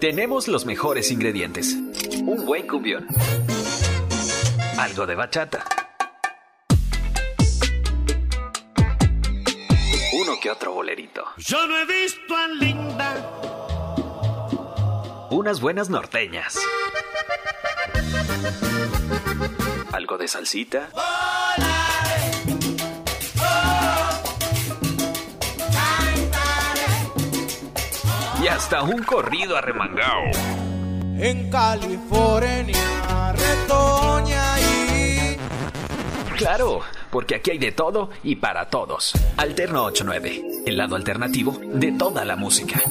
Tenemos los mejores ingredientes. Un buen cumbión. Algo de bachata. Uno que otro bolerito. Yo no he visto a Linda. Unas buenas norteñas. Algo de salsita. Y hasta un corrido arremangado. En California, retoña y... Claro, porque aquí hay de todo y para todos. Alterno 89, el lado alternativo de toda la música.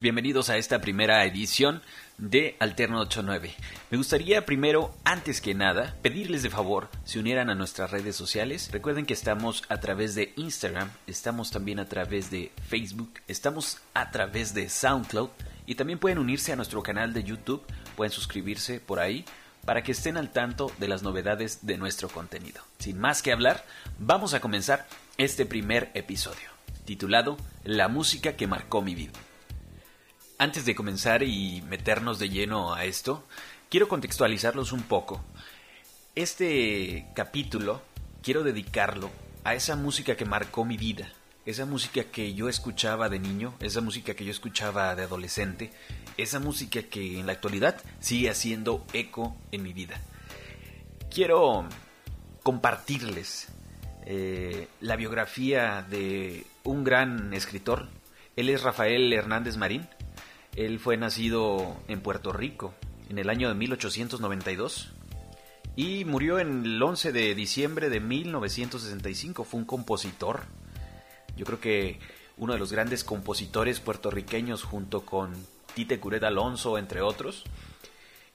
Bienvenidos a esta primera edición de Alterno 89. Me gustaría primero, antes que nada, pedirles de favor se unieran a nuestras redes sociales. Recuerden que estamos a través de Instagram, estamos también a través de Facebook, estamos a través de SoundCloud y también pueden unirse a nuestro canal de YouTube, pueden suscribirse por ahí para que estén al tanto de las novedades de nuestro contenido. Sin más que hablar, vamos a comenzar este primer episodio, titulado La música que marcó mi vida. Antes de comenzar y meternos de lleno a esto, quiero contextualizarlos un poco. Este capítulo quiero dedicarlo a esa música que marcó mi vida, esa música que yo escuchaba de niño, esa música que yo escuchaba de adolescente, esa música que en la actualidad sigue haciendo eco en mi vida. Quiero compartirles eh, la biografía de un gran escritor. Él es Rafael Hernández Marín. Él fue nacido en Puerto Rico en el año de 1892 y murió el 11 de diciembre de 1965. Fue un compositor. Yo creo que uno de los grandes compositores puertorriqueños junto con Tite Curet Alonso, entre otros.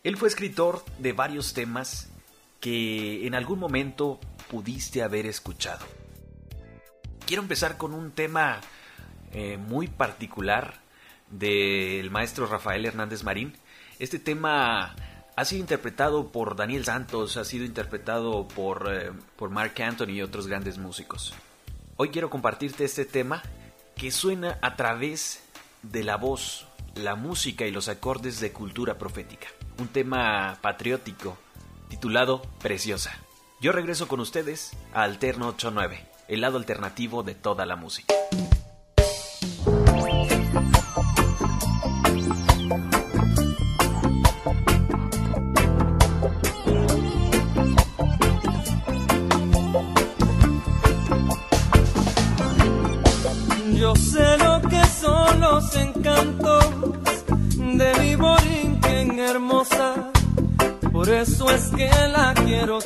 Él fue escritor de varios temas que en algún momento pudiste haber escuchado. Quiero empezar con un tema eh, muy particular del maestro Rafael Hernández Marín. Este tema ha sido interpretado por Daniel Santos, ha sido interpretado por, eh, por Mark Anthony y otros grandes músicos. Hoy quiero compartirte este tema que suena a través de la voz, la música y los acordes de cultura profética. Un tema patriótico titulado Preciosa. Yo regreso con ustedes a Alterno 89, el lado alternativo de toda la música.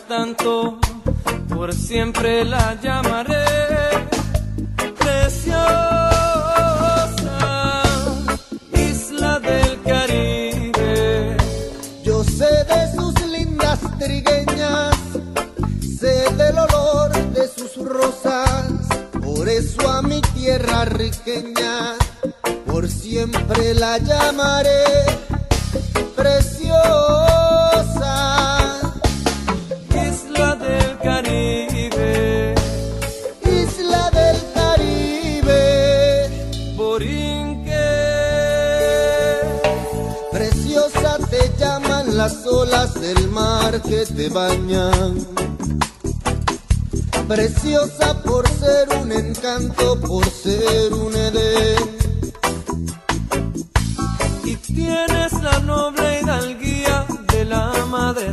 Tanto, por siempre la llamaré preciosa. Isla del Caribe. Yo sé de sus lindas trigueñas, sé del olor de sus rosas, por eso a mi tierra riqueña, por siempre la llamaré del mar que te bañan. Preciosa por ser un encanto, por ser un Edén. y tienes la noble hidalguía de la madre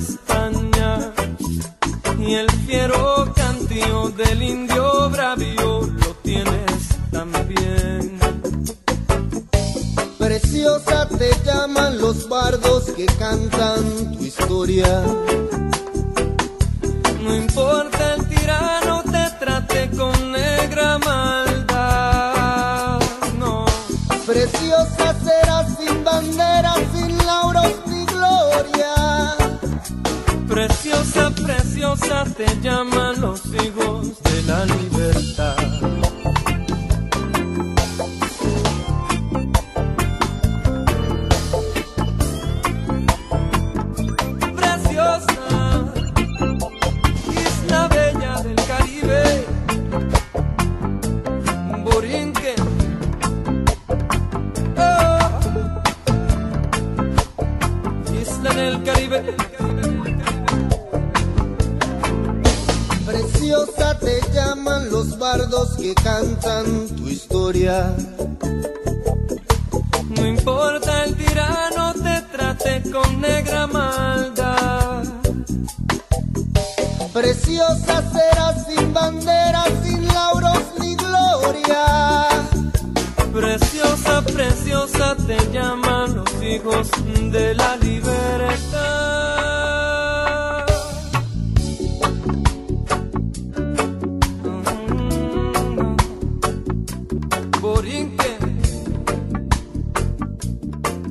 Borinque,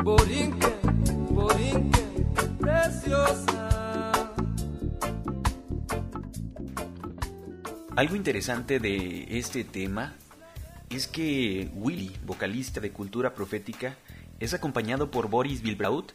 Borinque, Borinque, preciosa. Algo interesante de este tema es que Willy, vocalista de Cultura Profética, es acompañado por Boris Bilbraut,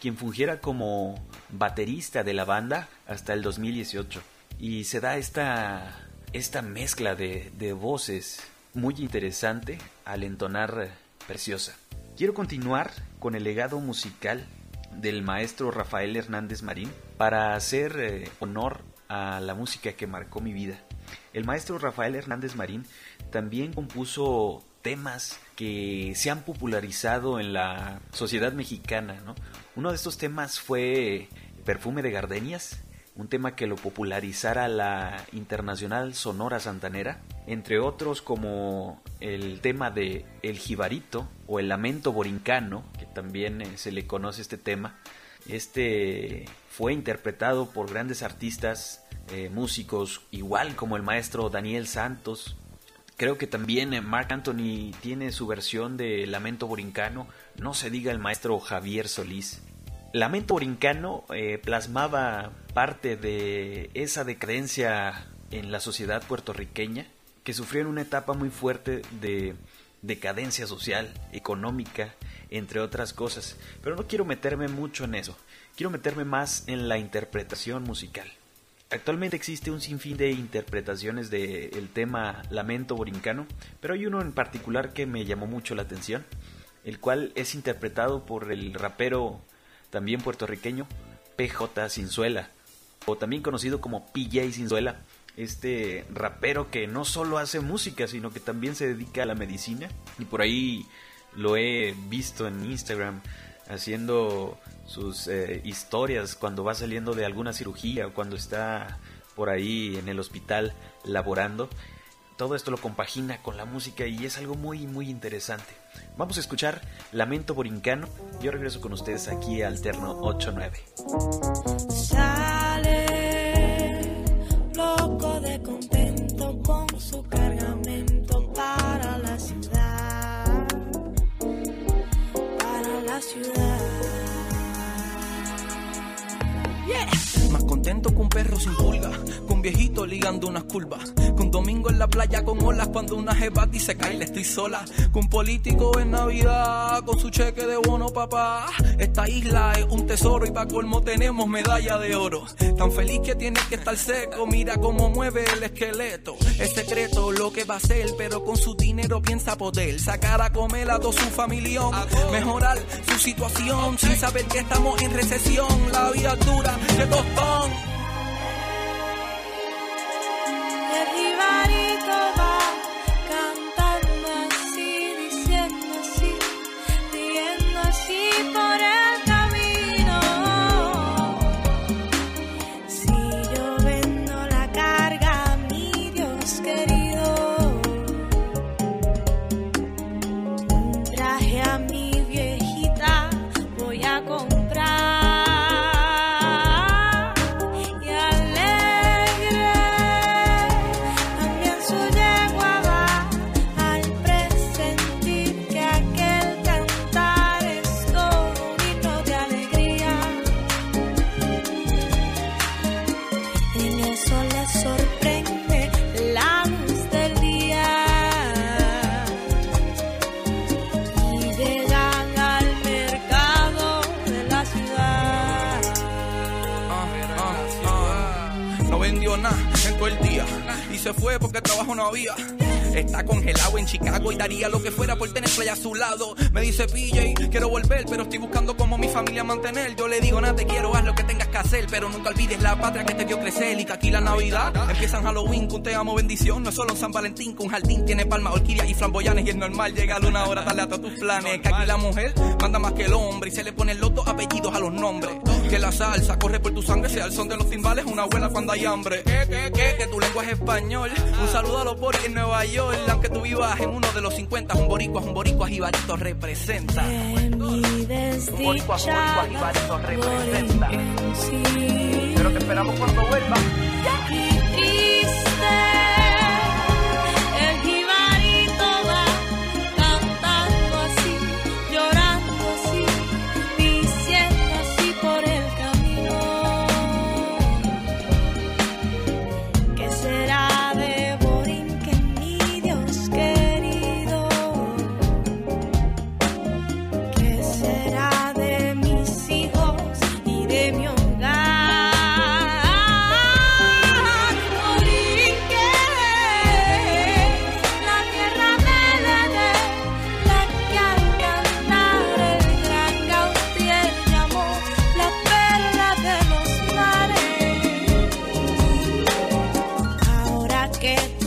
quien fungiera como baterista de la banda hasta el 2018. Y se da esta, esta mezcla de voces muy interesante al entonar Preciosa. Quiero continuar con el legado musical del maestro Rafael Hernández Marín para hacer eh, honor a la música que marcó mi vida. El maestro Rafael Hernández Marín también compuso temas que se han popularizado en la sociedad mexicana. ¿no? Uno de estos temas fue Perfume de Gardenias, un tema que lo popularizara la Internacional Sonora Santanera, entre otros como el tema de El Jibarito o El Lamento Borincano, que también eh, se le conoce este tema. Este fue interpretado por grandes artistas, eh, músicos, igual como el maestro Daniel Santos. Creo que también eh, Mark Anthony tiene su versión de Lamento Borincano, no se diga el maestro Javier Solís. Lamento Borincano plasmaba parte de esa decadencia en la sociedad puertorriqueña, que sufrió en una etapa muy fuerte de decadencia social, económica, entre otras cosas. Pero no quiero meterme mucho en eso, quiero meterme más en la interpretación musical. Actualmente existe un sinfín de interpretaciones del tema Lamento Borincano, pero hay uno en particular que me llamó mucho la atención, el cual es interpretado por el rapero también puertorriqueño PJ Sinzuela, o también conocido como PJ Sinzuela, este rapero que no solo hace música, sino que también se dedica a la medicina, y por ahí lo he visto en Instagram haciendo sus eh, historias cuando va saliendo de alguna cirugía o cuando está por ahí en el hospital laborando. Todo esto lo compagina con la música y es algo muy muy interesante. Vamos a escuchar Lamento Borincano. Yo regreso con ustedes aquí a Alterno 89. Unas curvas, con domingo en la playa con olas cuando una jeva dice cae, estoy sola, con político en Navidad, con su cheque de bono papá. Esta isla es un tesoro y pa' colmo tenemos medalla de oro. Tan feliz que tiene que estar seco, mira cómo mueve el esqueleto. Es secreto lo que va a hacer, pero con su dinero piensa poder sacar a comer a todo su familión, mejorar su situación sin saber que estamos en recesión. La vida dura de tostón. El día y se fue porque trabajo no había. Está congelado en Chicago y daría lo que fuera por tener playa a su lado. Me dice PJ, quiero volver, pero estoy buscando como mi familia mantener. Yo le digo, nada, te quiero, haz lo que tengas que hacer, pero nunca olvides la patria que te vio crecer y que aquí la Navidad empieza en Halloween con te amo bendición. No es solo un San Valentín, con un jardín tiene palmas, orquídeas y flamboyanes y es normal llegar una hora tarde a todos tus planes. Que aquí la mujer manda más que el hombre y se le ponen los dos apellidos a los nombres. Que la salsa corre por tu sangre, sea el son de los timbales, una abuela cuando hay hambre. Que, que, que, que tu lengua es español. Un saludo a los boris en Nueva York, aunque tú vivas en uno de los 50, un boricua, un boricua, jibarito representa. De mi desdichada representa. sí. Pero te esperamos cuando vuelva. Que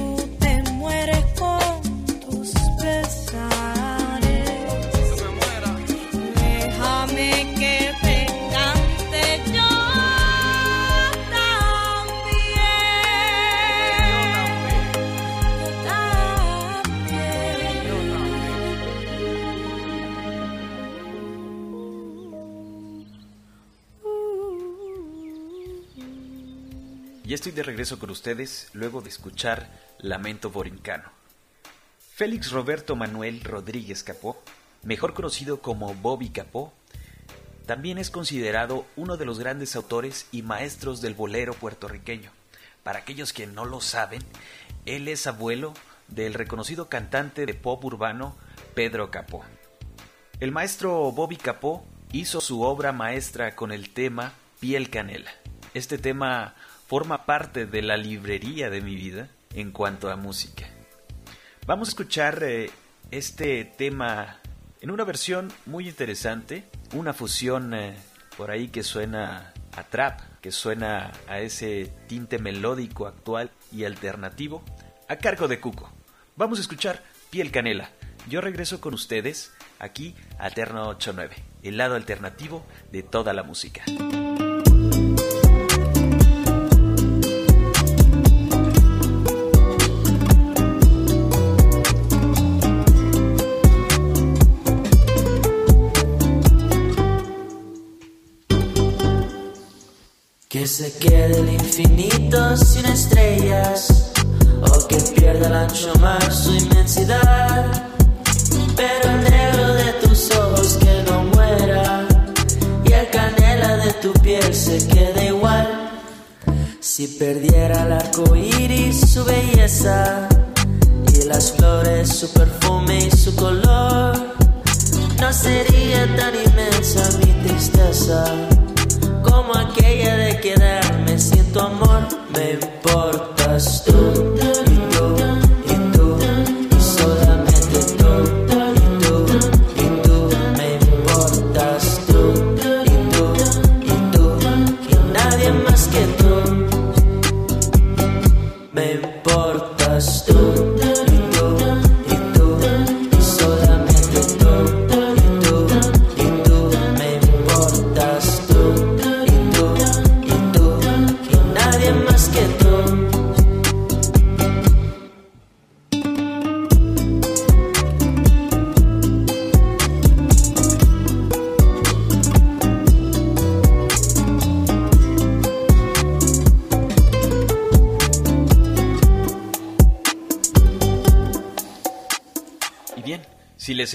estoy de regreso con ustedes luego de escuchar Lamento Borincano. Félix Roberto Manuel Rodríguez Capó, mejor conocido como Bobby Capó, también es considerado uno de los grandes autores y maestros del bolero puertorriqueño. Para aquellos que no lo saben, él es abuelo del reconocido cantante de pop urbano Pedro Capó. El maestro Bobby Capó hizo su obra maestra con el tema Piel Canela. Este tema forma parte de la librería de mi vida en cuanto a música. Vamos a escuchar eh, este tema en una versión muy interesante, una fusión eh, por ahí que suena a trap, que suena a ese tinte melódico actual y alternativo, a cargo de Cuco. Vamos a escuchar Piel Canela. Yo regreso con ustedes aquí a Terno 89, el lado alternativo de toda la música. Que se quede el infinito sin estrellas o que pierda el ancho mar su inmensidad. Pero el negro de tus ojos que no muera y el canela de tu piel se quede igual. Si perdiera el arco iris su belleza y las flores su perfume y su color, no sería tan inmensa mi tristeza como aquella de quedarme sin tu amor. Me importas tú y tú y tú y solamente tú y tú y tú. Me importas tú y tú y tú y nadie más que tú.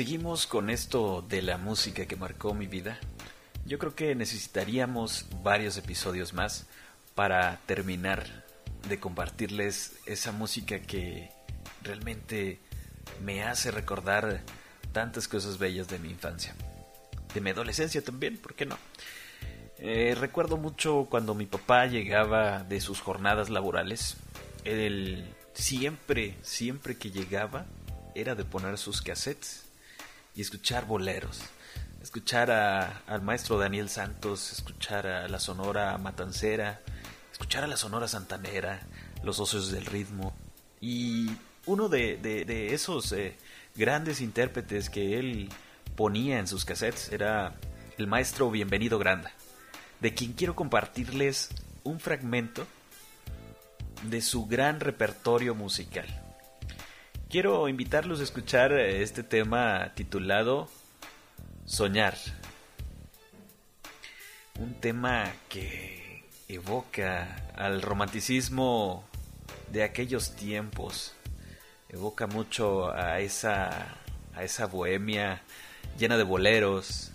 Seguimos con esto de la música que marcó mi vida, yo creo que necesitaríamos varios episodios más para terminar de compartirles esa música que realmente me hace recordar tantas cosas bellas de mi infancia. De mi adolescencia también, ¿por qué no? Eh, recuerdo mucho cuando mi papá llegaba de sus jornadas laborales. Él siempre, siempre que llegaba, era de poner sus cassettes escuchar boleros. Escuchar a- al maestro Daniel Santos, escuchar a la Sonora Matancera, escuchar a la Sonora Santanera, los Ocios del Ritmo. Y uno de, de- de esos eh, grandes intérpretes que él ponía en sus cassettes era el maestro Bienvenido Granda, de quien quiero compartirles un fragmento de su gran repertorio musical. Quiero invitarlos a escuchar eh, este tema titulado Soñar. Un tema que evoca al romanticismo de aquellos tiempos. Evoca mucho a esa a esa bohemia llena de boleros,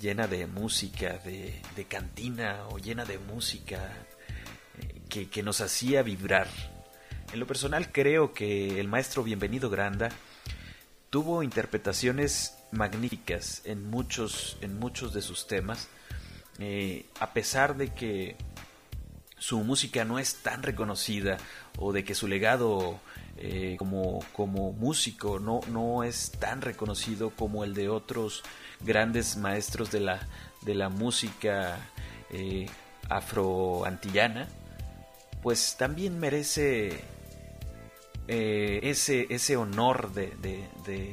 llena de música, de, cantina o llena de música eh, que nos hacía vibrar. En lo personal creo que el maestro Bienvenido Granda tuvo interpretaciones magníficas en muchos, en muchos de sus temas, eh, a pesar de que su música no es tan reconocida o de que su legado eh, como, como músico no, no es tan reconocido como el de otros grandes maestros de la, de la música eh, afroantillana, pues también merece eh, ese, ese honor de, de- de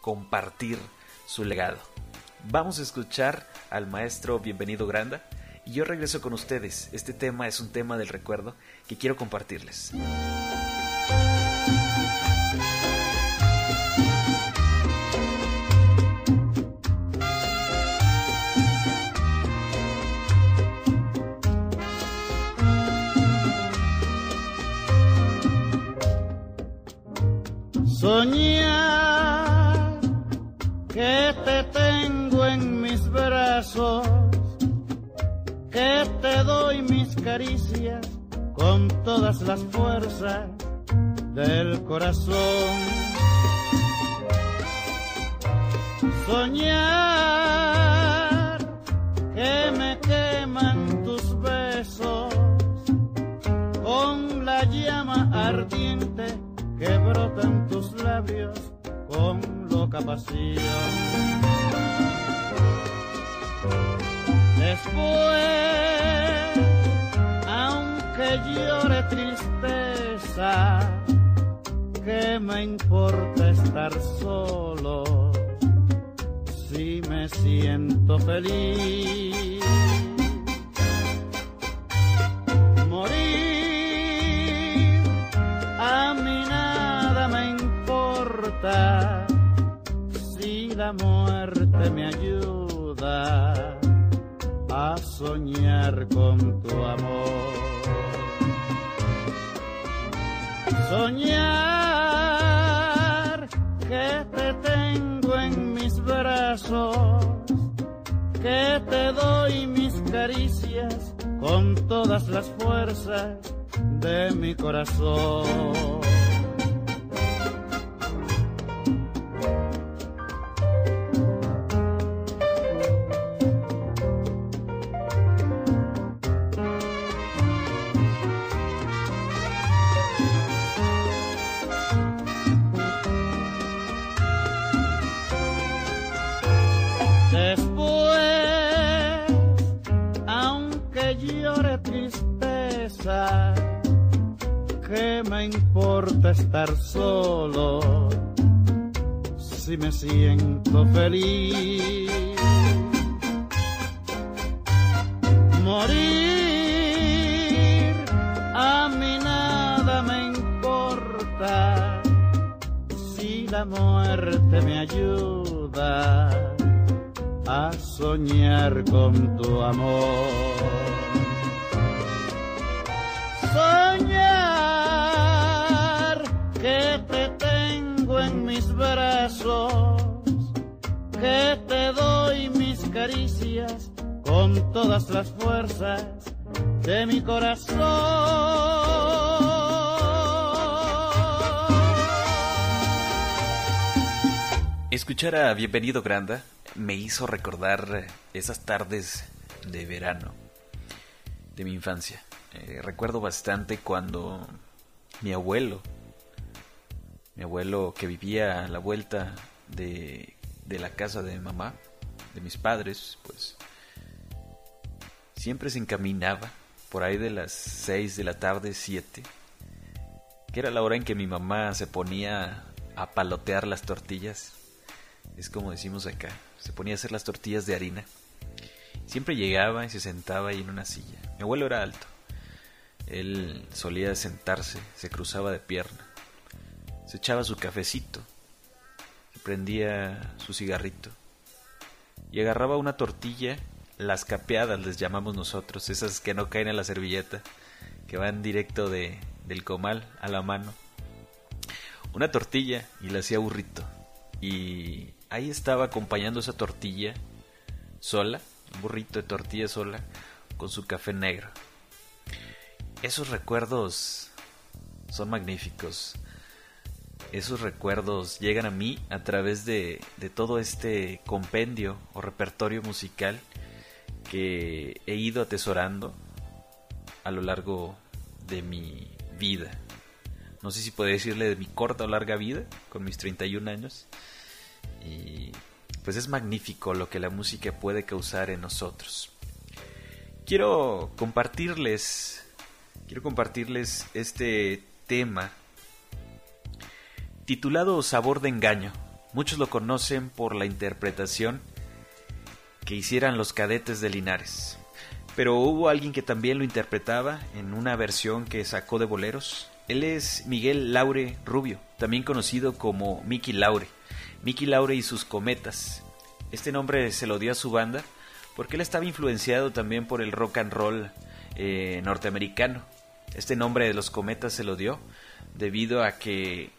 compartir su legado. Vamos a escuchar al maestro Bienvenido Granda y yo regreso con ustedes. Este tema es un tema del recuerdo que quiero compartirles. Con todas las fuerzas del corazón. Soñar que me queman tus besos con la llama ardiente que brota en tus labios con loca pasión. Después, aunque llore tristeza, ¿qué me importa estar solo si me siento feliz? morir. A mí nada me importa si la muerte me ayuda a soñar con tu amor. Soñar que te tengo en mis brazos que te doy mis caricias con todas las fuerzas de mi corazón. ¿Qué me importa estar solo si me siento feliz? Morir, a mí nada me importa si la muerte me ayuda a soñar con tu amor. Te doy mis caricias con todas las fuerzas de mi corazón. Escuchar a Bienvenido Granda me hizo recordar esas tardes de verano de mi infancia. Eh, recuerdo bastante cuando mi abuelo Mi abuelo que vivía a la vuelta de, de la casa de mamá, de mis padres, pues siempre se encaminaba por ahí de las 6 de la tarde, 7, que era la hora en que mi mamá se ponía a palotear las tortillas. Es como decimos acá, se ponía a hacer las tortillas de harina. Siempre llegaba y se sentaba ahí en una silla. Mi abuelo era alto. Él solía sentarse, se cruzaba de pierna, se echaba su cafecito, prendía su cigarrito y agarraba una tortilla, las capeadas les llamamos nosotros, esas que no caen en la servilleta, que van directo de, del comal a la mano. Una tortilla y la hacía burrito. Y ahí estaba acompañando esa tortilla sola, un burrito de tortilla sola, con su café negro. Esos recuerdos son magníficos. Esos recuerdos llegan a mí a través de, de todo este compendio o repertorio musical que he ido atesorando a lo largo de mi vida. No sé si puedo decirle de mi corta o larga vida, con mis 31 años. Y pues es magnífico lo que la música puede causar en nosotros. Quiero compartirles, quiero compartirles este tema titulado Sabor de Engaño. Muchos lo conocen por la interpretación que hicieran los cadetes de Linares. Pero hubo alguien que también lo interpretaba en una versión que sacó de boleros. Él es Miguel Laure Rubio, también conocido como Mickey Laure. Mickey Laure y sus cometas. Este nombre se lo dio a su banda porque él estaba influenciado también por el rock and roll eh, norteamericano. Este nombre de los cometas se lo dio debido a que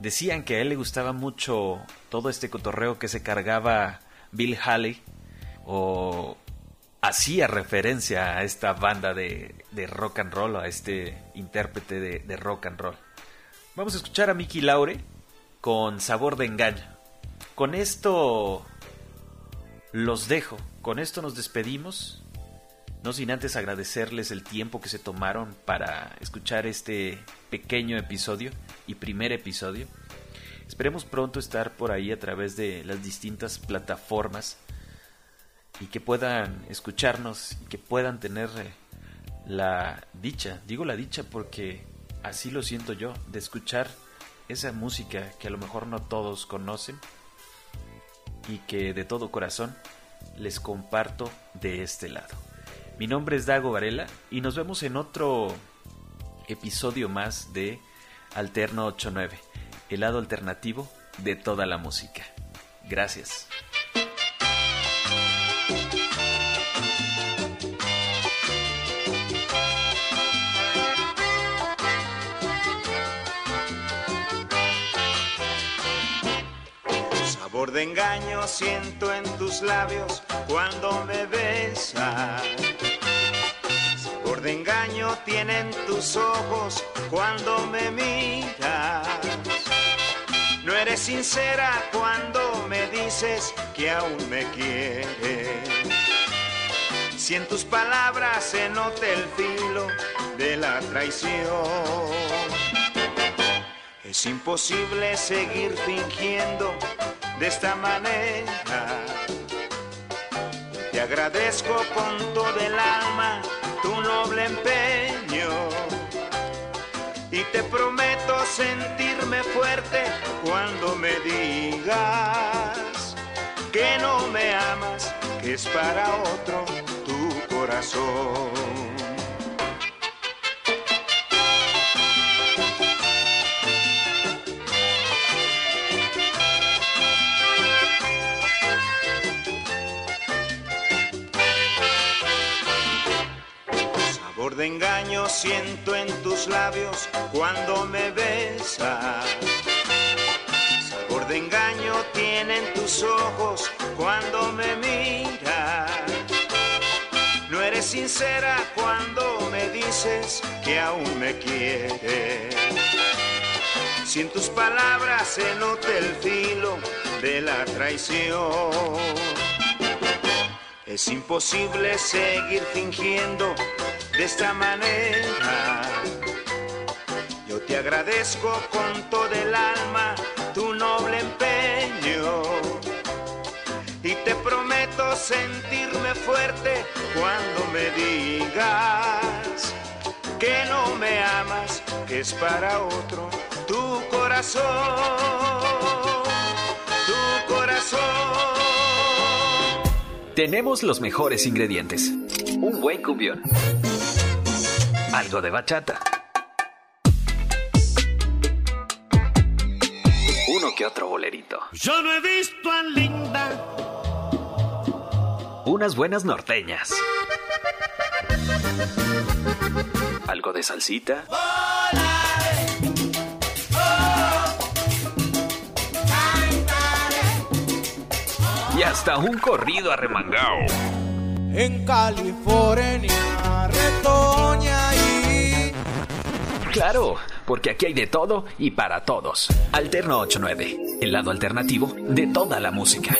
decían que a él le gustaba mucho todo este cotorreo que se cargaba Bill Haley o hacía referencia a esta banda de, de rock and roll, a este intérprete de, de, rock and roll. Vamos a escuchar a Mickey Laure con Sabor de Engaño. Con esto los dejo, con esto nos despedimos. No sin antes agradecerles el tiempo que se tomaron para escuchar este pequeño episodio y primer episodio. Esperemos pronto estar por ahí a través de las distintas plataformas y que puedan escucharnos y que puedan tener la dicha, digo la dicha porque así lo siento yo, de escuchar esa música que a lo mejor no todos conocen y que de todo corazón les comparto de este lado. Mi nombre es Dago Varela y nos vemos en otro episodio más de Alterno 89, el lado alternativo de toda la música. Gracias. Sabor de engaño siento en tus labios cuando me besas. De engaño tienen tus ojos cuando me miras. No eres sincera cuando me dices que aún me quieres. Si en tus palabras se nota el filo de la traición. Es imposible seguir fingiendo de esta manera. Te agradezco con todo el alma tu noble empeño y te prometo sentirme fuerte cuando me digas que no me amas, que es para otro tu corazón. De engaño siento en tus labios cuando me besas. Sabor de engaño tienen tus ojos cuando me miras. No eres sincera cuando me dices que aún me quieres. Si en tus palabras se nota el filo de la traición. Es imposible seguir fingiendo de esta manera. Yo te agradezco con todo el alma tu noble empeño. Y te prometo sentirme fuerte cuando me digas que no me amas, que es para otro tu corazón, tu corazón. Tenemos los mejores ingredientes. Un buen cumbión. Algo de bachata. Uno que otro bolerito. Yo no he visto a Linda. Unas buenas norteñas. Algo de salsita. Y hasta un corrido arremangado. En California, retoña Claro, porque aquí hay de todo y para todos. Alterno 89, el lado alternativo de toda la música.